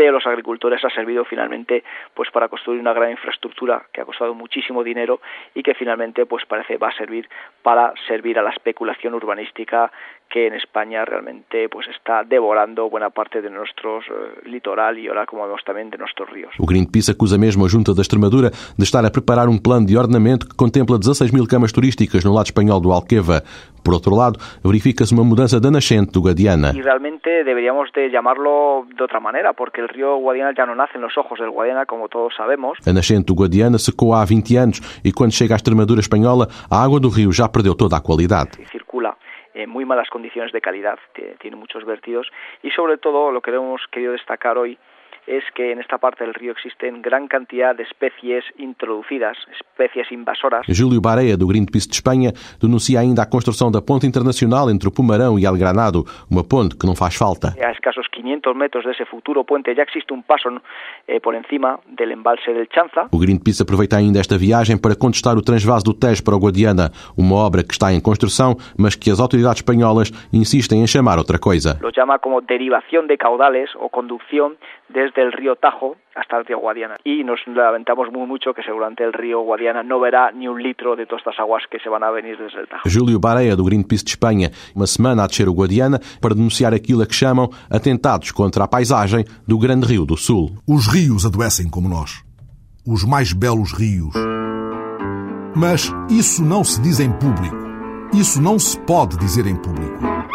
de los agricultores ha servido finalmente pues para construir una gran infraestructura que ha costado muchísimo dinero y que finalmente pues parece va a servir para servir a la especulación urbanística que en España realmente pues está devorando buena parte de nuestro uh, litoral e ahora como vemos também de nossos rios. O Greenpeace acusa mesmo a Junta da Extremadura de estar a preparar um plano de ordenamento que contempla 16 mil camas turísticas no lado espanhol do Alqueva. Por outro lado, verifica-se uma mudança da nascente do Guadiana. E realmente deveríamos de llamarlo de outra maneira, porque o rio Guadiana já não nasce nos ojos do Guadiana, como todos sabemos. A nascente do Guadiana secou há 20 anos e quando chega à Extremadura espanhola, a água do rio já perdeu toda a qualidade. Circula en muy malas condiciones de calidad, tiene muchos vertidos y sobre todo lo que hemos querido destacar hoy es que en esta parte del río existen gran cantidad de especies introducidas, especies invasoras. Júlio Barea, do Greenpeace de Espanha, denuncia ainda a construção da ponte internacional entre o Pumarão e Algranado, uma ponte que não faz falta. A escasos 500 metros desse futuro puente já existe um passo eh, por encima del embalse del Chanza. O Greenpeace aproveita ainda esta viagem para contestar o transvaso do Tejo para o Guadiana, uma obra que está em construção, mas que as autoridades espanholas insistem em chamar outra coisa. Lo chama como derivación de caudales ou conducción desde el río Tajo hasta el río Guadiana. Y nos lamentamos muy mucho que seguramente el río Guadiana no verá ni un litro de todas estas aguas que se van a venir desde el Tajo. Júlio Barea, do Greenpeace de Espanha, uma semana a descer o Guadiana para denunciar aquilo a que chamam atentados contra a paisagem do Grande Rio do Sul. Os rios adoecem como nós. Os mais belos rios. Mas isso não se diz em público. Isso não se pode dizer em público.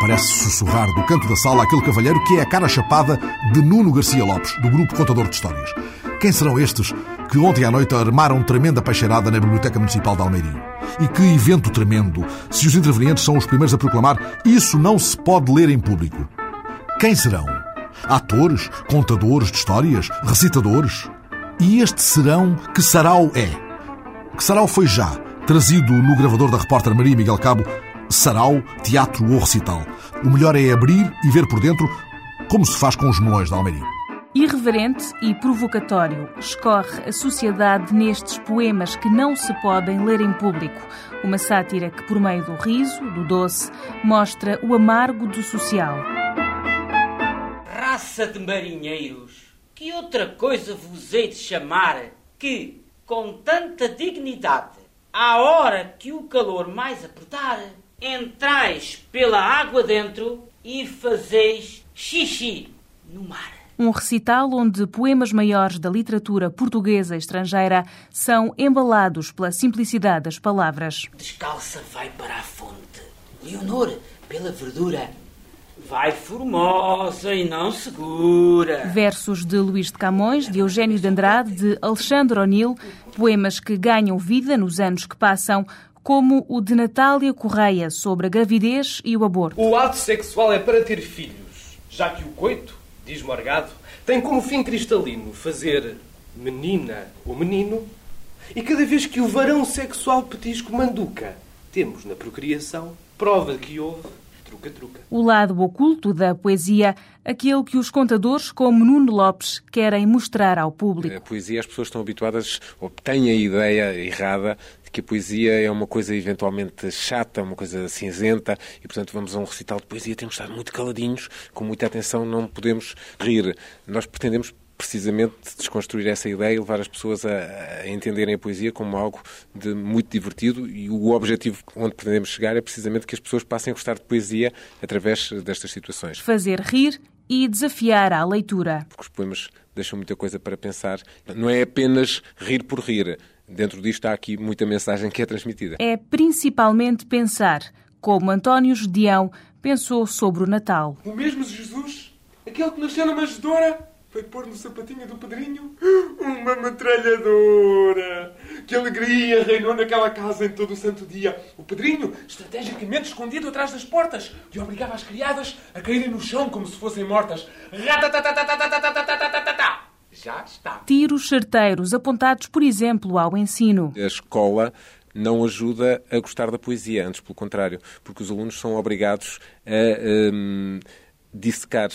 Parece sussurrar do canto da sala aquele cavalheiro que é a cara chapada de Nuno Garcia Lopes, do grupo Contador de Histórias. Quem serão estes que ontem à noite armaram tremenda peixeirada na Biblioteca Municipal de Almeirim? E que evento tremendo, se os intervenientes são os primeiros a proclamar isso não se pode ler em público. Quem serão? Atores? Contadores de histórias? Recitadores? E este serão que sarau é? Que sarau foi já, trazido no gravador da repórter Maria Miguel Cabo, sarau, teatro ou recital. O melhor é abrir e ver por dentro como se faz com os melões de Almeirim. Irreverente e provocatório, escorre a sociedade nestes poemas que não se podem ler em público. Uma sátira que, por meio do riso, do doce, mostra o amargo do social. Raça de marinheiros, que outra coisa vos hei de chamar que, com tanta dignidade, à hora que o calor mais apertar, entrais pela água dentro e fazeis xixi no mar. Um recital onde poemas maiores da literatura portuguesa e estrangeira são embalados pela simplicidade das palavras. Descalça vai para a fonte. Leonor, pela verdura. Vai formosa e não segura. Versos de Luís de Camões, de Eugênio de Andrade, de Alexandre O'Neill, poemas que ganham vida nos anos que passam, como o de Natália Correia sobre a gravidez e o aborto. O ato sexual é para ter filhos, já que o coito diz Morgado, tem como fim cristalino fazer menina ou menino, e cada vez que o varão sexual petisco manduca, temos na procriação prova de que houve truca-truca. O lado oculto da poesia, aquele que os contadores, como Nuno Lopes, querem mostrar ao público. A poesia, as pessoas estão habituadas, ou têm a ideia errada de que a poesia é uma coisa eventualmente chata, uma coisa cinzenta, e portanto vamos a um recital de poesia, temos de estar muito caladinhos, com muita atenção, não podemos rir. Nós pretendemos precisamente desconstruir essa ideia e levar as pessoas a, a, entenderem a poesia como algo de muito divertido e o objetivo onde pretendemos chegar é precisamente que as pessoas passem a gostar de poesia através destas situações. Fazer rir e desafiar à leitura. Porque os poemas deixam muita coisa para pensar. Não é apenas rir por rir. Dentro disto há aqui muita mensagem que é transmitida. É principalmente pensar, como António Gedeão pensou sobre o Natal. O mesmo Jesus, aquele que nasceu na manjedoura, foi pôr no sapatinho do Pedrinho uma metralhadora. Que alegria reinou naquela casa em todo o santo dia. O Pedrinho, estrategicamente escondido atrás das portas, e obrigava as criadas a caírem no chão como se fossem mortas. Já está. Tiros certeiros apontados, por exemplo, ao ensino. A escola não ajuda a gostar da poesia, antes pelo contrário, porque os alunos são obrigados a um, dissecar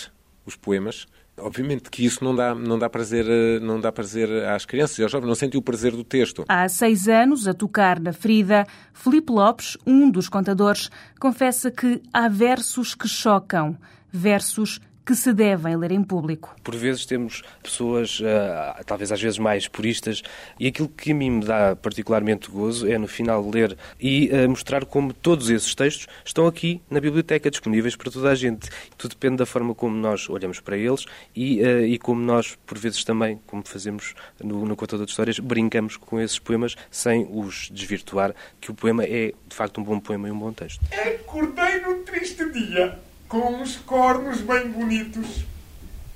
os poemas Obviamente que isso não dá, não dá, prazer, não dá prazer às crianças e aos jovens, não sentem o prazer do texto. Há seis anos, a tocar na ferida, Felipe Lopes, um dos contadores, confessa que há versos que chocam, versos que se devem ler em público. Por vezes temos pessoas, uh, talvez às vezes mais puristas, e aquilo que a mim me dá particularmente gozo é no final ler e uh, mostrar como todos esses textos estão aqui na biblioteca, disponíveis para toda a gente. Tudo depende da forma como nós olhamos para eles e, uh, e como nós, por vezes também, como fazemos no, no Contador de Histórias, brincamos com esses poemas sem os desvirtuar, que o poema é de facto um bom poema e um bom texto. Acordei num triste dia com uns cornos bem bonitos.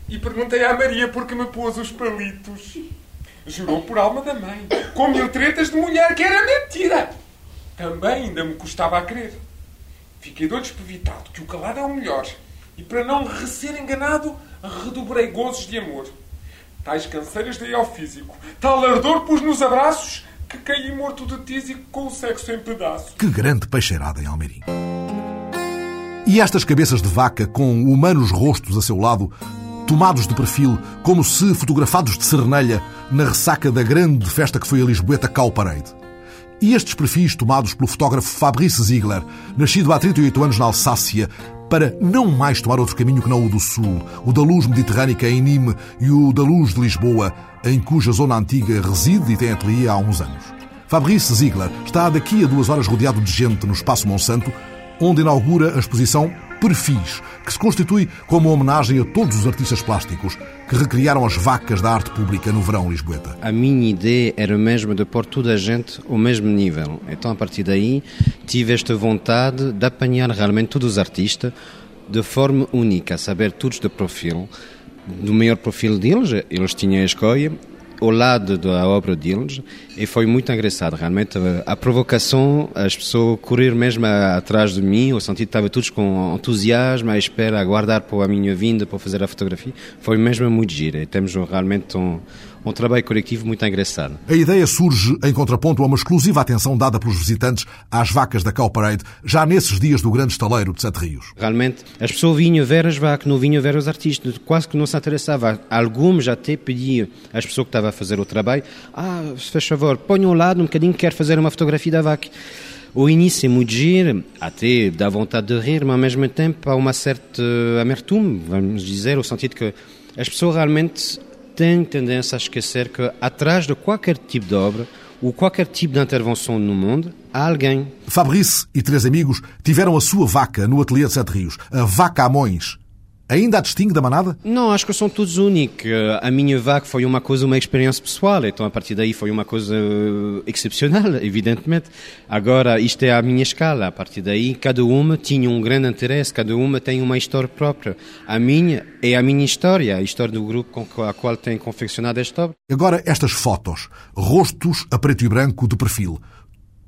E perguntei à Maria por que me pôs os palitos. Jurou por alma da mãe, com mil tretas de mulher, que era mentira. Também ainda me custava a crer. Fiquei doido espevitado, que o calado é o melhor. E para não ser enganado, redobrei gozos de amor. Tais canseiras dei ao físico, tal ardor pus nos abraços, que caí morto de tísico com o sexo em pedaços. Que grande peixeirada em Almeirim. E estas cabeças de vaca com humanos rostos a seu lado, tomados de perfil, como se fotografados de serenelha na ressaca da grande festa que foi a Lisboeta Cow Parade. E estes perfis tomados pelo fotógrafo Fabrice Ziegler, nascido há 38 anos na Alsácia, para não mais tomar outro caminho que não o do Sul, o da luz mediterrânica em Nîmes e o da luz de Lisboa, em cuja zona antiga reside e tem ateliê há uns anos. Fabrice Ziegler está daqui a duas horas rodeado de gente no Espaço Monsanto, onde inaugura a exposição Perfis, que se constitui como homenagem a todos os artistas plásticos que recriaram as vacas da arte pública no verão lisboeta. A minha ideia era mesmo de pôr toda a gente ao mesmo nível. Então, a partir daí, tive esta vontade de apanhar realmente todos os artistas de forma única, saber todos de perfil, do maior perfil deles, eles tinham a escolha, ao lado da obra deles e foi muito engraçado realmente. A, provocação as pessoas correr mesmo atrás de mim o sentido que estava todos com entusiasmo à espera a guardar para a minha vinda para fazer a fotografia. Foi mesmo muito gira e temos realmente um, um trabalho coletivo muito engraçado. A ideia surge em contraponto a uma exclusiva atenção dada pelos visitantes às vacas da Cow Parade, já nesses dias do grande estaleiro de Sete Rios. Realmente, as pessoas vinham ver as vacas, não vinham ver os artistas, quase que não se interessava. Alguns até pediam às pessoas que estavam a fazer o trabalho, ah, se faz favor, ponham lado um bocadinho, quero fazer uma fotografia da vaca. O início é muito giro, até dá vontade de rir, mas ao mesmo tempo há uma certa amertume, vamos dizer, no sentido que as pessoas realmente tem tendência a esquecer que atrás de qualquer tipo de obra ou qualquer tipo de intervenção no mundo, há alguém. Fabrice e três amigos tiveram a sua vaca no ateliê de Sete Rios, a Vaca Amões, Ainda a distingue da manada? Não, acho que são todos únicos. A minha vaca foi uma coisa, uma experiência pessoal, então a partir daí foi uma coisa excepcional, evidentemente. Agora, isto é a minha escala, a partir daí cada uma tinha um grande interesse, cada uma tem uma história própria. A minha é a minha história, a história do grupo com a qual tenho confeccionado esta obra. Agora, estas fotos, rostos a preto e branco de perfil.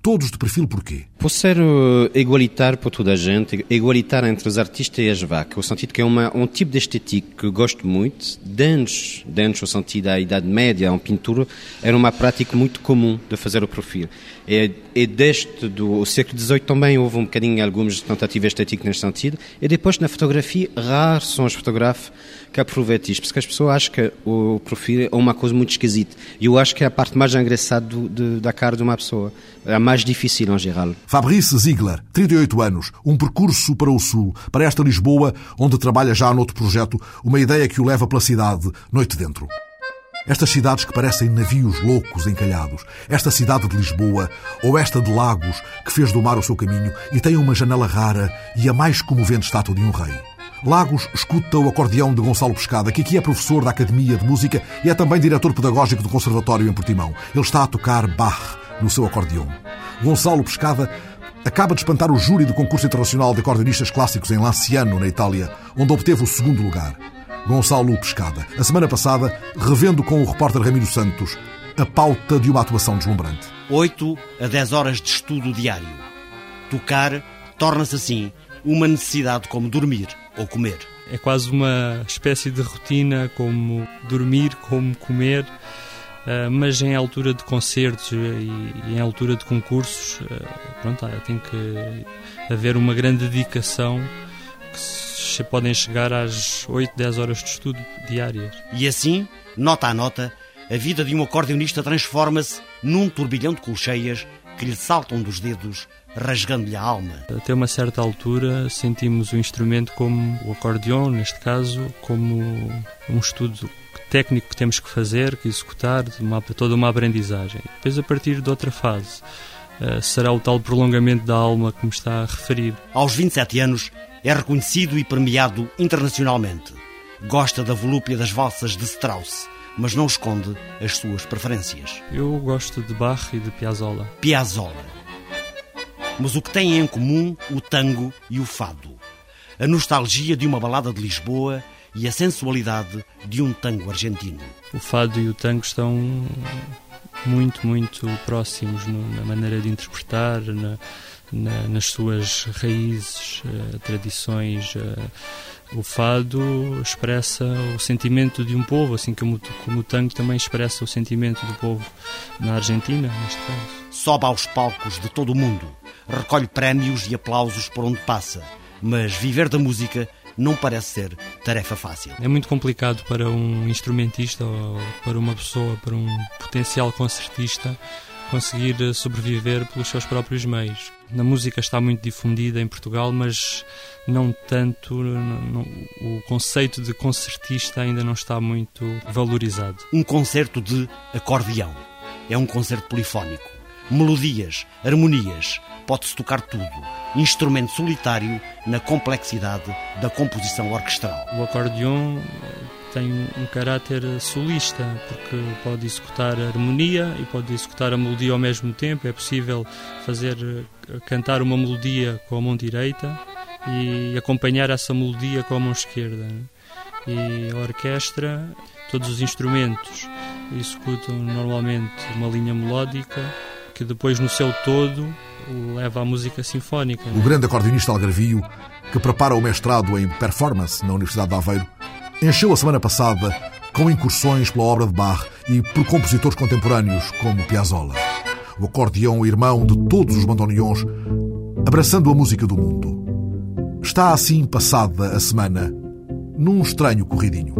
Todos de perfil porquê? Por ser uh, igualitário para toda a gente, igualitário entre os artistas e as vacas, o sentido que é uma, um tipo de estética que gosto muito, dentro, dentro o sentido da Idade Média, a pintura, era uma prática muito comum de fazer o perfil. E, e desde do século XVIII também houve um bocadinho algumas tentativas estéticas neste sentido, e depois na fotografia, raros são os fotógrafos que aproveitam isto, porque as pessoas acham que o perfil é uma coisa muito esquisita. E eu acho que é a parte mais engraçada do, de, da cara de uma pessoa, é a mais difícil em geral. Fabrice Ziegler, 38 anos, um percurso para o Sul, para esta Lisboa, onde trabalha já noutro projeto, uma ideia que o leva pela cidade, noite dentro. Estas cidades que parecem navios loucos encalhados, esta cidade de Lisboa ou esta de Lagos, que fez do mar o seu caminho e tem uma janela rara e a mais comovente estátua de um rei. Lagos escuta o acordeão de Gonçalo Pescada, que aqui é professor da Academia de Música e é também diretor pedagógico do Conservatório em Portimão. Ele está a tocar Bach no seu acordeão. Gonçalo Pescada acaba de espantar o júri do concurso internacional de acordeonistas clássicos em Lanciano, na Itália, onde obteve o segundo lugar. Gonçalo Pescada, a semana passada, revendo com o repórter Ramiro Santos a pauta de uma atuação deslumbrante. 8 a 10 horas de estudo diário. Tocar torna-se assim uma necessidade como dormir ou comer. É quase uma espécie de rotina, como dormir, como comer. Uh, mas em altura de concertos e, em altura de concursos, uh, pronto, tem que haver uma grande dedicação que podem chegar às 8, 10 horas de estudo diárias. E assim, nota a nota, a vida de um acordeonista transforma-se num turbilhão de colcheias que lhe saltam dos dedos, rasgando-lhe a alma. Até uma certa altura sentimos o instrumento como o acordeão, neste caso, como um estudo técnico que temos que fazer, que executar, uma, toda uma aprendizagem. Depois, a partir de outra fase, uh, será o tal prolongamento da alma que me está a referir. Aos 27 anos, é reconhecido e premiado internacionalmente. Gosta da volúpia das valsas de Strauss, mas não esconde as suas preferências. Eu gosto de Bach e de Piazzolla. Piazzolla. Mas o que têm em comum o tango e o fado? A nostalgia de uma balada de Lisboa e a sensualidade de um tango argentino. O fado e o tango estão muito, muito próximos na maneira de interpretar, na, na, nas suas raízes, uh, tradições. Uh, o fado expressa o sentimento de um povo, assim como, como o tango também expressa o sentimento do povo na Argentina, neste caso. Sobe aos palcos de todo o mundo, recolhe prémios e aplausos por onde passa, mas viver da música não parece ser tarefa fácil. É muito complicado para um instrumentista ou para uma pessoa, para um potencial concertista, conseguir sobreviver pelos seus próprios meios. A música está muito difundida em Portugal, mas não tanto. Não, o conceito de concertista ainda não está muito valorizado. Um concerto de acordeão. É um concerto polifónico. Melodias, harmonias, pode-se tocar tudo. Instrumento solitário na complexidade da composição orquestral. O acordeão tem um caráter solista, porque pode executar a harmonia e pode executar a melodia ao mesmo tempo. É possível fazer eh, cantar uma melodia com a mão direita e acompanhar essa melodia com a mão esquerda. E a orquestra, todos os instrumentos executam normalmente uma linha melódica que depois no seu todo leva à música sinfónica. O grande acordeonista algarvio, que prepara o mestrado em performance na Universidade de Aveiro, encheu a semana passada com incursões pela obra de Bach e por compositores contemporâneos como Piazzolla. O acordeão irmão de todos os bandoneons, abraçando a música do mundo. Está assim passada a semana num estranho corridinho.